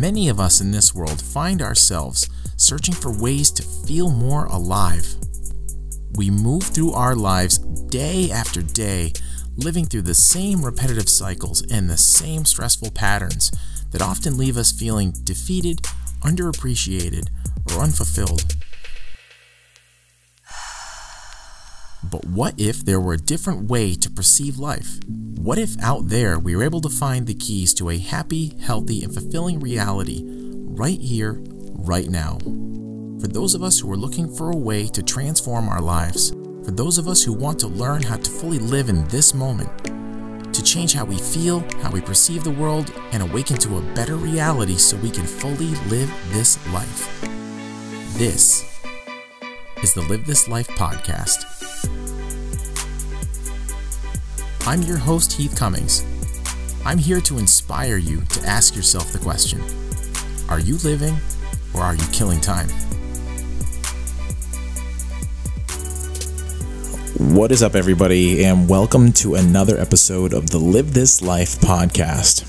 Many of us in this world find ourselves searching for ways to feel more alive. We move through our lives day after day, living through the same repetitive cycles and the same stressful patterns that often leave us feeling defeated, underappreciated, or unfulfilled. But what if there were a different way to perceive life? What if out there we were able to find the keys to a happy, healthy, and fulfilling reality right here, right now? For those of us who are looking for a way to transform our lives, for those of us who want to learn how to fully live in this moment, to change how we feel, how we perceive the world, and awaken to a better reality so we can fully live this life. This is the Live This Life podcast. I'm your host, Heath Cummings. I'm here to inspire you to ask yourself the question Are you living or are you killing time? What is up, everybody, and welcome to another episode of the Live This Life podcast.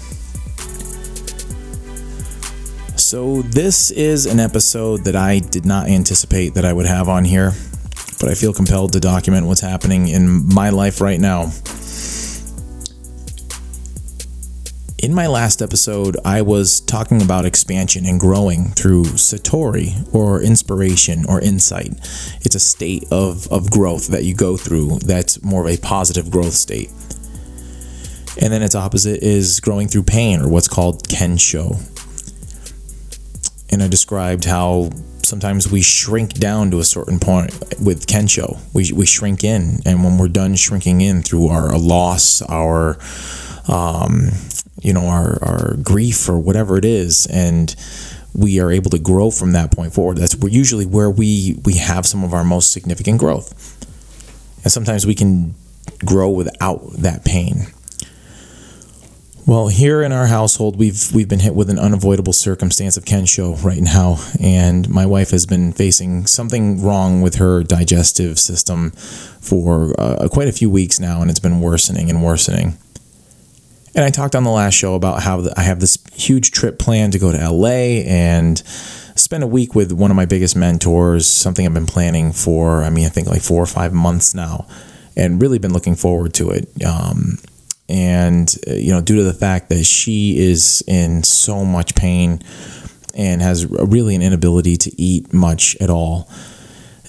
So, this is an episode that I did not anticipate that I would have on here, but I feel compelled to document what's happening in my life right now. In my last episode, I was talking about expansion and growing through Satori or inspiration or insight. It's a state of, of growth that you go through that's more of a positive growth state. And then its opposite is growing through pain or what's called Kensho. And I described how sometimes we shrink down to a certain point with Kensho. We, we shrink in. And when we're done shrinking in through our loss, our um, you know our, our grief or whatever it is and we are able to grow from that point forward. That's usually where we we have some of our most significant growth. And sometimes we can grow without that pain. Well here in our household we've we've been hit with an unavoidable circumstance of kensho right now and my wife has been facing something wrong with her digestive system for uh, quite a few weeks now and it's been worsening and worsening and I talked on the last show about how I have this huge trip planned to go to LA and spend a week with one of my biggest mentors, something I've been planning for, I mean, I think like four or five months now, and really been looking forward to it. Um, and, uh, you know, due to the fact that she is in so much pain and has really an inability to eat much at all.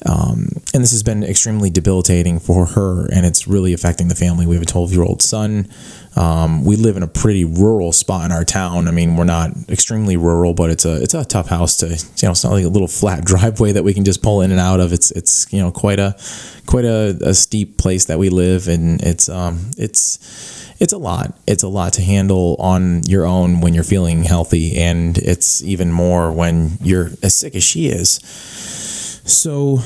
Um, and this has been extremely debilitating for her, and it's really affecting the family. We have a 12 year old son um, we live in a pretty rural spot in our town. I mean, we're not extremely rural, but it's a it's a tough house to you know. It's not like a little flat driveway that we can just pull in and out of. It's it's you know quite a quite a, a steep place that we live, and it's um it's it's a lot. It's a lot to handle on your own when you're feeling healthy, and it's even more when you're as sick as she is. So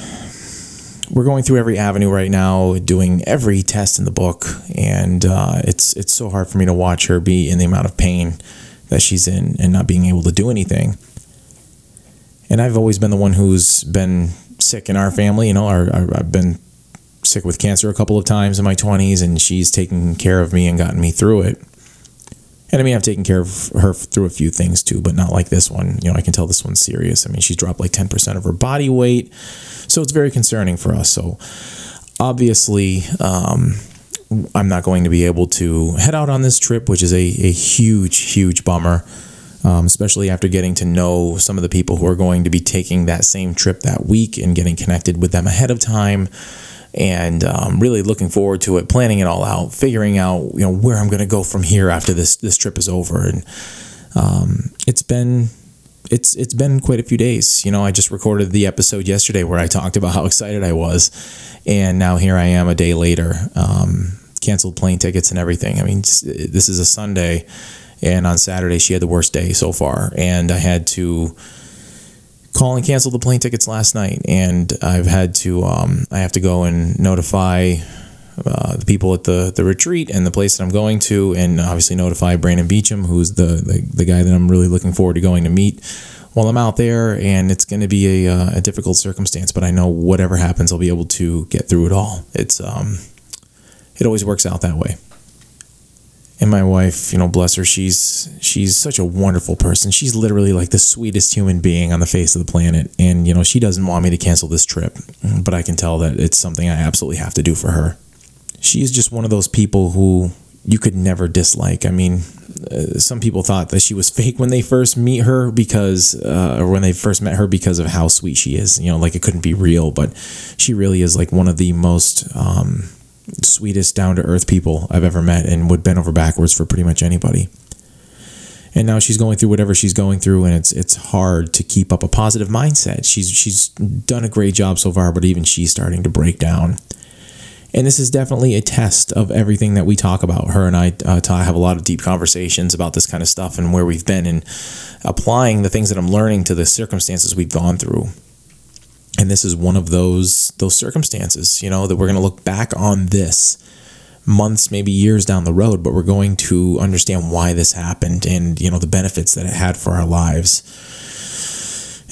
we're going through every avenue right now, doing every test in the book, and uh, it's it's so hard for me to watch her be in the amount of pain that she's in and not being able to do anything. And I've always been the one who's been sick in our family. You know, our, our, I've been sick with cancer a couple of times in my 20s, and she's taken care of me and gotten me through it. And I mean, I've taken care of her through a few things too, but not like this one. You know, I can tell this one's serious. I mean, she's dropped like 10% of her body weight. So it's very concerning for us. So obviously, um, I'm not going to be able to head out on this trip, which is a, a huge, huge bummer, um, especially after getting to know some of the people who are going to be taking that same trip that week and getting connected with them ahead of time and um, really looking forward to it, planning it all out, figuring out you know where I'm going to go from here after this this trip is over, and um, it's been it's it's been quite a few days. You know, I just recorded the episode yesterday where I talked about how excited I was, and now here I am a day later, um, canceled plane tickets and everything. I mean, this is a Sunday, and on Saturday she had the worst day so far, and I had to call and cancel the plane tickets last night, and I've had to um, I have to go and notify uh, the people at the the retreat and the place that I'm going to, and obviously notify Brandon Beachum, who's the, the, the guy that I'm really looking forward to going to meet while I'm out there. And it's going to be a, uh, a difficult circumstance, but I know whatever happens, I'll be able to get through it all. It's um, it always works out that way. And my wife, you know, bless her, she's she's such a wonderful person. She's literally like the sweetest human being on the face of the planet. And you know, she doesn't want me to cancel this trip, but I can tell that it's something I absolutely have to do for her. She is just one of those people who you could never dislike. I mean, uh, some people thought that she was fake when they first meet her because, uh, or when they first met her because of how sweet she is. You know, like it couldn't be real, but she really is like one of the most um, sweetest, down to earth people I've ever met, and would bend over backwards for pretty much anybody. And now she's going through whatever she's going through, and it's it's hard to keep up a positive mindset. She's she's done a great job so far, but even she's starting to break down. And this is definitely a test of everything that we talk about. Her and I uh, have a lot of deep conversations about this kind of stuff and where we've been and applying the things that I'm learning to the circumstances we've gone through. And this is one of those those circumstances, you know, that we're going to look back on this months, maybe years down the road, but we're going to understand why this happened and, you know, the benefits that it had for our lives.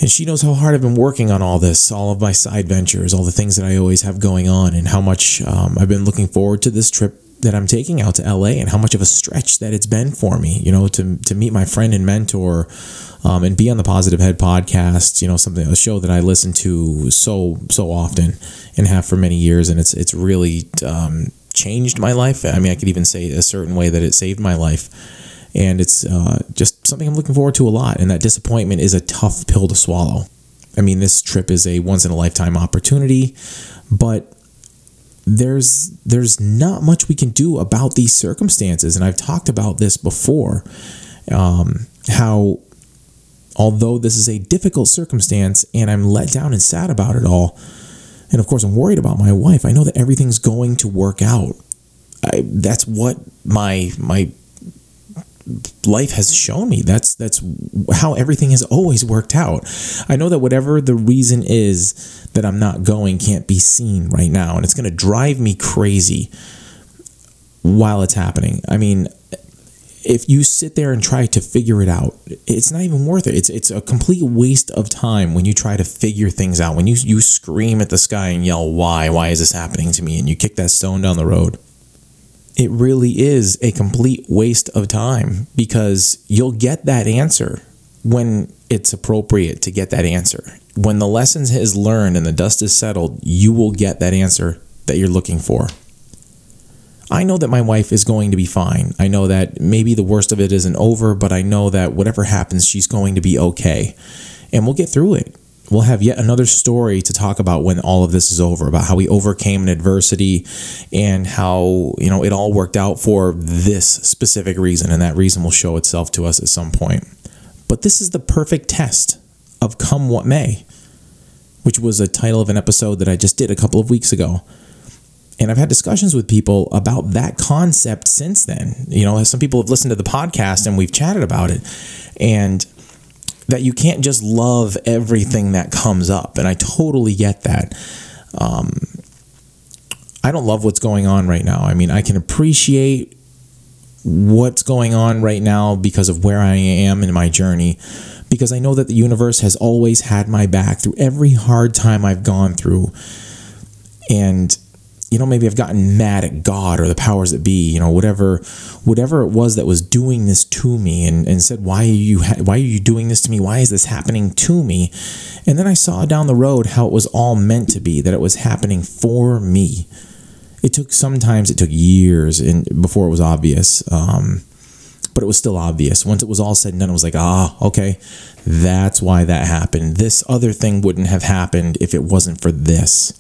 And she knows how hard I've been working on all this, all of my side ventures, all the things that I always have going on, and how much um, I've been looking forward to this trip that I'm taking out to LA, and how much of a stretch that it's been for me. You know, to to meet my friend and mentor, um, and be on the Positive Head podcast. You know, something a show that I listen to so so often and have for many years, and it's it's really um, changed my life. I mean, I could even say a certain way that it saved my life and it's uh, just something I'm looking forward to a lot. And that disappointment is a tough pill to swallow. I mean, this trip is a once in a lifetime opportunity, but there's there's not much we can do about these circumstances, and I've talked about this before. Um, how although this is a difficult circumstance, and I'm let down and sad about it all, and of course I'm worried about my wife. I know that everything's going to work out. I, that's what my my life has shown me. That's that's how everything has always worked out. I know that whatever the reason is that i'm not going can't be seen right now and it's going to drive me crazy while it's happening. I mean if you sit there and try to figure it out it's not even worth it. It's it's a complete waste of time when you try to figure things out. When you you scream at the sky and yell why? Why is this happening to me? And you kick that stone down the road it really is a complete waste of time because you'll get that answer when it's appropriate to get that answer. When the lesson is learned and the dust is settled, you will get that answer that you're looking for. I know that my wife is going to be fine. I know that maybe the worst of it isn't over, but I know that whatever happens, she's going to be okay. And we'll get through it we'll have yet another story to talk about when all of this is over about how we overcame an adversity and how you know it all worked out for this specific reason and that reason will show itself to us at some point but this is the perfect test of come what may which was a title of an episode that I just did a couple of weeks ago and I've had discussions with people about that concept since then. You know, some people have listened to the podcast and we've chatted about it. And that you can't just love everything that comes up. And I totally get that. Um, I don't love what's going on right now. I mean, I can appreciate what's going on right now because of where I am in my journey, because I know that the universe has always had my back through every hard time I've gone through. And you know maybe i've gotten mad at god or the powers that be you know whatever whatever it was that was doing this to me and, and said why are you ha- why are you doing this to me? Why is this happening to me? And then i saw down the road how it was all meant to be that it was happening for me. It took sometimes it took years and before it was obvious um, but it was still obvious. Once it was all said and done it was like ah okay that's why that happened. This other thing wouldn't have happened if it wasn't for this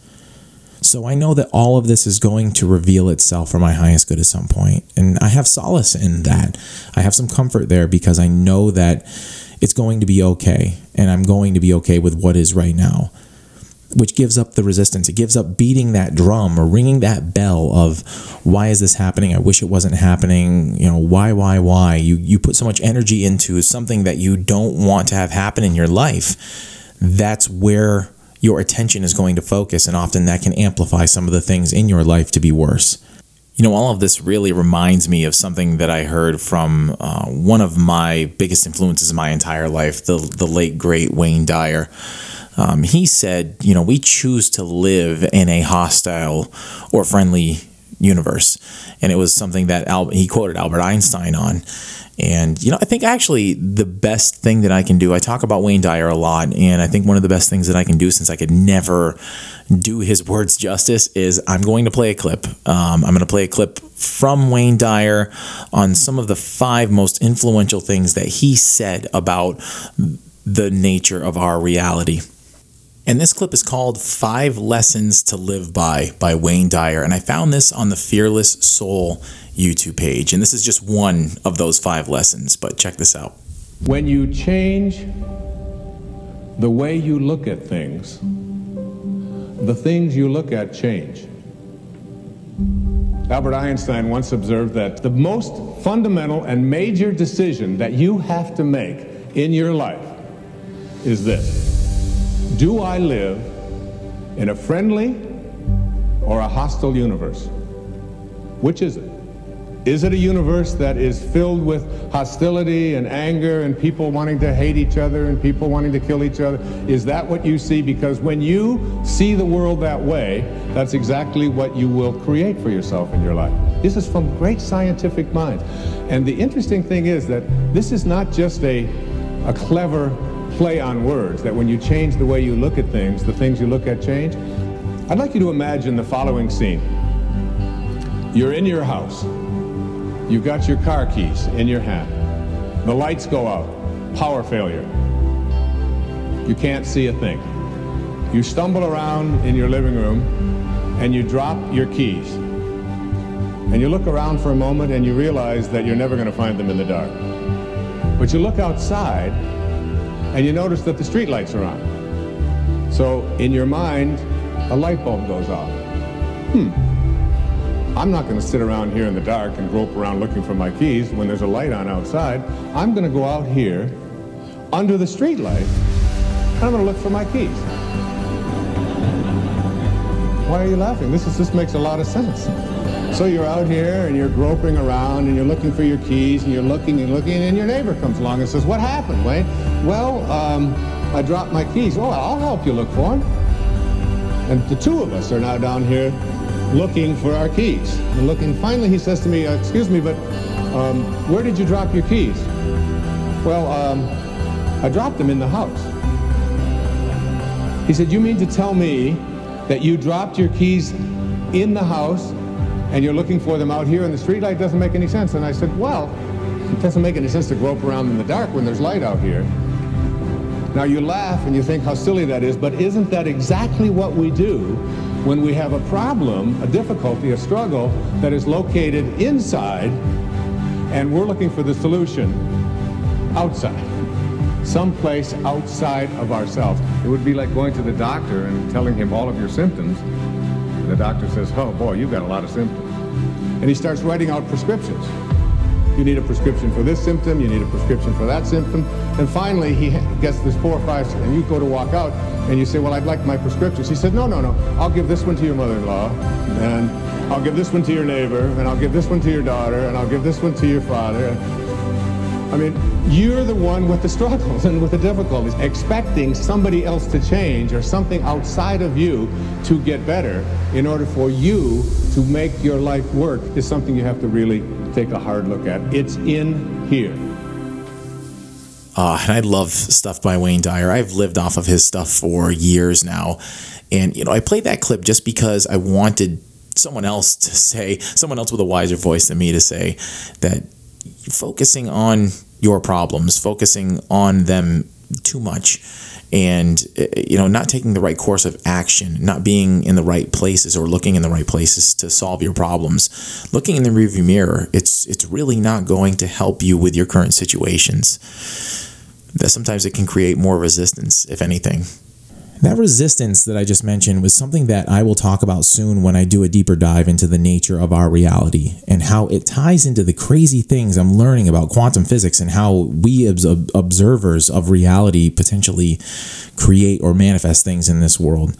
so I know that all of this is going to reveal itself for my highest good at some point. And I have solace in that. I have some comfort there because I know that it's going to be okay. And I'm going to be okay with what is right now which gives up the resistance. It gives up beating that drum or ringing that bell of why is this happening? I wish it wasn't happening. You know, why, why, why? You you put so much energy into something that you don't want to have happen in your life. That's where your attention is going to focus, and often that can amplify some of the things in your life to be worse. You know, all of this really reminds me of something that I heard from uh, one of my biggest influences in my entire life, the, the late, great Wayne Dyer. Um, he said, you know, we choose to live in a hostile or friendly universe, and it was something that Al- he quoted Albert Einstein on. And you know, I think actually the best thing that I can do. I talk about Wayne Dyer a lot, and I think one of the best things that I can do, since I could never do his words justice, is I'm going to play a clip. Um, I'm going to play a clip from Wayne Dyer on some of the five most influential things that he said about the nature of our reality. And this clip is called Five Lessons to Live By by Wayne Dyer. And I found this on the Fearless Soul YouTube page. And this is just one of those five lessons, but check this out. When you change the way you look at things, the things you look at change. Albert Einstein once observed that the most fundamental and major decision that you have to make in your life is this Do I live in a friendly or a hostile universe? Which is it? Is it a universe that is filled with hostility and anger and people wanting to hate each other and people wanting to kill each other? Is that what you see? Because when you see the world that way, that's exactly what you will create for yourself in your life. This is from great scientific minds. And the interesting thing is that this is not just a, a clever play on words, that when you change the way you look at things, the things you look at change. I'd like you to imagine the following scene. You're in your house. You've got your car keys in your hand. The lights go out. Power failure. You can't see a thing. You stumble around in your living room and you drop your keys. And you look around for a moment and you realize that you're never going to find them in the dark. But you look outside and you notice that the street lights are on. So in your mind, a light bulb goes off. Hmm, I'm not going to sit around here in the dark and grope around looking for my keys when there's a light on outside. I'm going to go out here under the street light and I'm going to look for my keys. Why are you laughing? This is, this makes a lot of sense. So you're out here and you're groping around and you're looking for your keys and you're looking and looking and your neighbor comes along and says, what happened, Wayne? Well, um, I dropped my keys. Oh, I'll help you look for them. And the two of us are now down here looking for our keys. And looking, finally he says to me, uh, excuse me, but um, where did you drop your keys? Well, um, I dropped them in the house. He said, you mean to tell me that you dropped your keys in the house and you're looking for them out here and the street light doesn't make any sense. And I said, well, it doesn't make any sense to grope around in the dark when there's light out here. Now you laugh and you think how silly that is, but isn't that exactly what we do when we have a problem, a difficulty, a struggle that is located inside and we're looking for the solution outside, someplace outside of ourselves. It would be like going to the doctor and telling him all of your symptoms. And the doctor says, oh boy, you've got a lot of symptoms. And he starts writing out prescriptions. You need a prescription for this symptom, you need a prescription for that symptom. And finally, he gets this four or five, and you go to walk out, and you say, well, I'd like my prescriptions. He said, no, no, no, I'll give this one to your mother-in-law, and I'll give this one to your neighbor, and I'll give this one to your daughter, and I'll give this one to your father. I mean, you're the one with the struggles and with the difficulties. Expecting somebody else to change or something outside of you to get better in order for you to make your life work is something you have to really take a hard look at. It's in here. Uh, and I love stuff by Wayne Dyer. I've lived off of his stuff for years now. And, you know, I played that clip just because I wanted someone else to say, someone else with a wiser voice than me to say that focusing on your problems, focusing on them too much. And eh, you know not taking the right course of action not being in the right places or looking in the right places to solve your problems. Looking in the rearview mirror it's it's really not going to help you with your current situations. That sometimes it can create more resistance if anything that resistance that I just mentioned was something that I will talk about soon when I do a deeper dive into the nature of our reality and how it ties into the crazy things I'm learning about quantum physics and how we as observers of reality potentially create or manifest things in this world.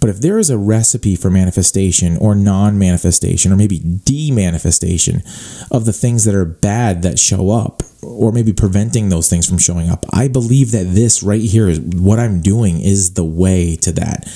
But if there is a recipe for manifestation or non manifestation or maybe de manifestation of the things that are bad that show up, or maybe preventing those things from showing up. I believe that this right here is what I'm doing is the way to that.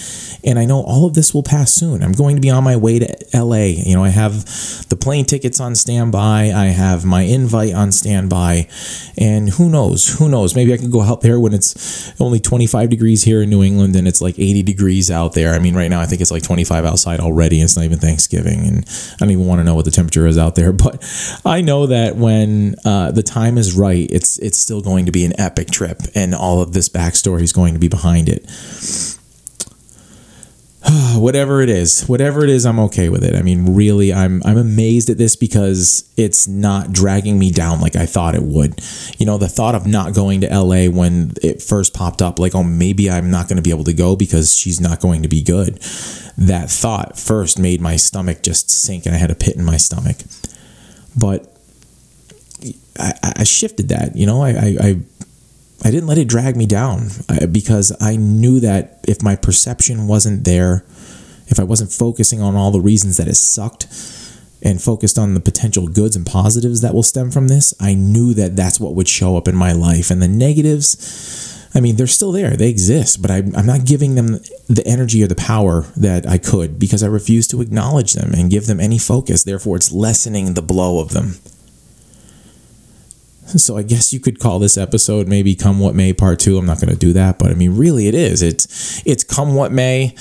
And I know all of this will pass soon. I'm going to be on my way to LA. You know, I have the plane tickets on standby, I have my invite on standby. And who knows? Who knows? Maybe I can go out there when it's only 25 degrees here in New England and it's like 80 degrees out there. I mean, right now I think it's like 25 outside already. It's not even Thanksgiving. And I don't even want to know what the temperature is out there. But I know that when uh, the time is right, it's, it's still going to be an epic trip. And all of this backstory is going to be behind it. whatever it is, whatever it is, I'm okay with it. I mean, really, I'm I'm amazed at this because it's not dragging me down like I thought it would. You know, the thought of not going to LA when it first popped up, like, oh, maybe I'm not going to be able to go because she's not going to be good. That thought first made my stomach just sink, and I had a pit in my stomach. But I, I shifted that. You know, I, I, I I didn't let it drag me down uh, because I knew that if my perception wasn't there, if I wasn't focusing on all the reasons that it sucked and focused on the potential goods and positives that will stem from this, I knew that that's what would show up in my life. And the negatives, I mean, they're still there, they exist, but I'm, I'm not giving them the energy or the power that I could because I refuse to acknowledge them and give them any focus. Therefore, it's lessening the blow of them. So I guess you could call this episode maybe "Come What May" Part Two. I'm not going to do that, but I mean, really, it is. It's it's "Come What May"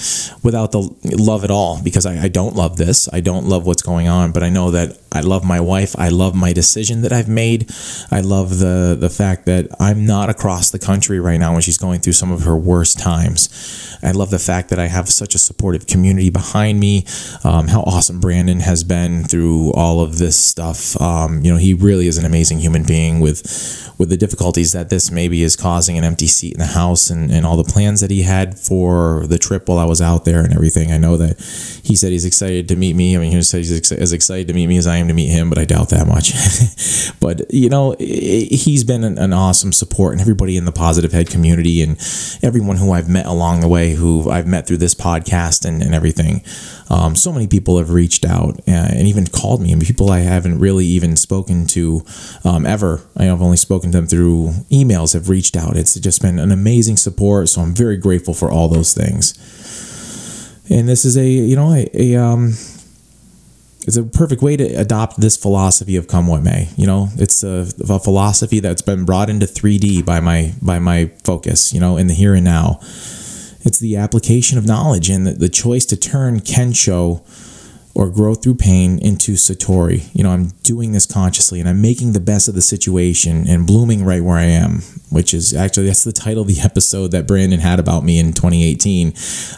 without the love at all because I, I don't love this. I don't love what's going on, but I know that I love my wife. I love my decision that I've made. I love the the fact that I'm not across the country right now when she's going through some of her worst times. I love the fact that I have such a supportive community behind me. Um, how awesome Brandon has been through all of this stuff. Um, you know, he really is an amazing human being with with the difficulties that this maybe is causing an empty seat in the house and, and all the plans that he had for the trip while I was out there and everything. I know that he said he's excited to meet me. I mean, he said he's ex- as excited to meet me as I am to meet him, but I doubt that much. but, you know, he's been an, an awesome support and everybody in the Positive Head community and everyone who I've met along the way who I've met through this podcast and, and everything. Um, so many people have reached out and, and even called me, and people I haven't really even spoken to um, ever. I have only spoken to them through emails, have reached out. It's just been an amazing support. So I'm very grateful for all those things. And this is a, you know, a, a um, it's a perfect way to adopt this philosophy of come what may you know? It's a, a, philosophy that's been brought into 3d by my by my focus you know in the here and now. It's the application of knowledge and the, the choice to turn Kensho or grow through pain into Satori. You know, I'm doing this consciously and I'm making the best of the situation and blooming right where I am, which is actually that's the title of the episode that Brandon had about me in 2018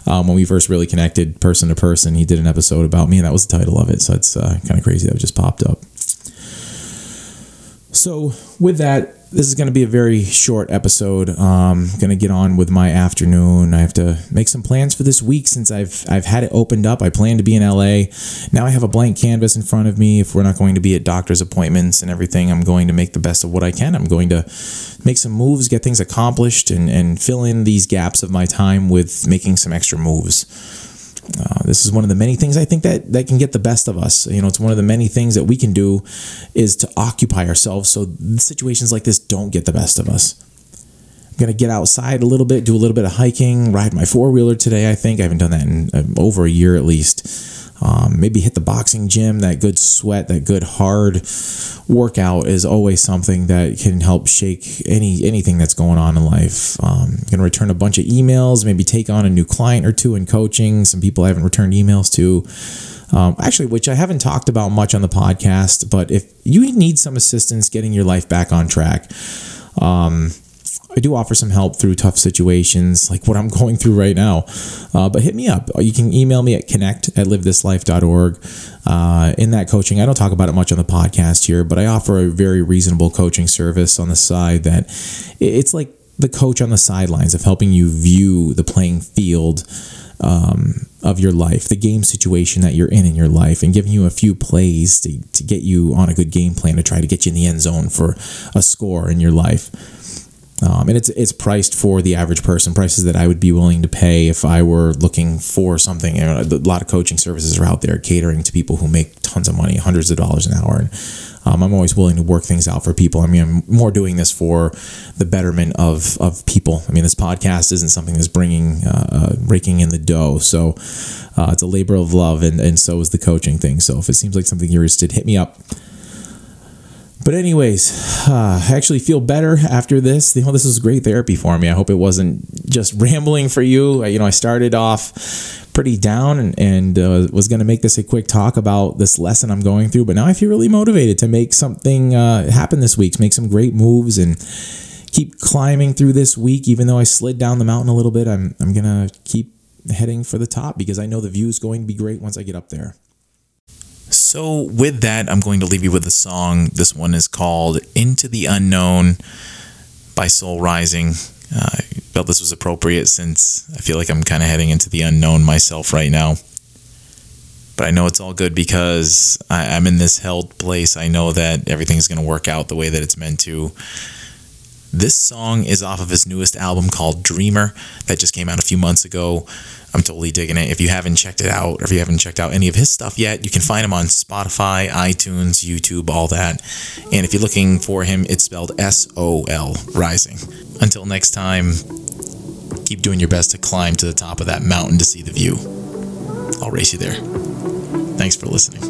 um, when we first really connected person to person. He did an episode about me and that was the title of it. So it's uh, kind of crazy that it just popped up. So, with that, this is going to be a very short episode. Um, going to get on with my afternoon. I have to make some plans for this week since I've I've had it opened up. I plan to be in LA. Now I have a blank canvas in front of me. If we're not going to be at doctor's appointments and everything, I'm going to make the best of what I can. I'm going to make some moves, get things accomplished, and and fill in these gaps of my time with making some extra moves. Uh, this is one of the many things I think that that can get the best of us. You know, it's one of the many things that we can do is to occupy ourselves so situations like this don't get the best of us. I'm gonna get outside a little bit, do a little bit of hiking, ride my four wheeler today. I think I haven't done that in uh, over a year at least. Um, maybe hit the boxing gym. That good sweat, that good hard workout is always something that can help shake any anything that's going on in life. Um, gonna return a bunch of emails, maybe take on a new client or two in coaching. Some people I haven't returned emails to. Um, actually, which I haven't talked about much on the podcast, but if you need some assistance getting your life back on track, um, I do offer some help through tough situations like what I'm going through right now. Uh, but hit me up. You can email me at connect at livethislife.org. Uh, in that coaching, I don't talk about it much on the podcast here, but I offer a very reasonable coaching service on the side that it's like the coach on the sidelines of helping you view the playing field. Um, of your life, the game situation that you're in in your life, and giving you a few plays to, to get you on a good game plan to try to get you in the end zone for a score in your life. Um, and it's it's priced for the average person, prices that I would be willing to pay if I were looking for something. You know, a lot of coaching services are out there catering to people who make tons of money, hundreds of dollars an hour, and um, I'm always willing to work things out for people. I mean, I'm more doing this for the betterment of of people. I mean, this podcast isn't something that's bringing uh, uh, raking in the dough. So uh, it's a labor of love, and and so is the coaching thing. So if it seems like something you're interested, hit me up. But anyways, uh, I actually feel better after this. You know, this was great therapy for me. I hope it wasn't just rambling for you. You know, I started off pretty down and, and uh, was going to make this a quick talk about this lesson I'm going through. But now I feel really motivated to make something uh, happen this week, make some great moves and keep climbing through this week. Even though I slid down the mountain a little bit, I'm, I'm going to keep heading for the top because I know the view is going to be great once I get up there. So, with that, I'm going to leave you with a song. This one is called Into the Unknown by Sol Rising. Uh, I felt this was appropriate since I feel like I'm kind of heading into the unknown myself right now. But I know it's all good because I, am in this held place. I know that everything's going to work out the way that it's meant to. This song is off of his newest album called Dreamer that just came out a few months ago. I'm totally digging it. If you haven't checked it out, or if you haven't checked out any of his stuff yet, you can find him on Spotify, iTunes, YouTube, all that. And if you're looking for him, it's spelled S O L Rising. Until next time, keep doing your best to climb to the top of that mountain to see the view. I'll race you there. Thanks for listening.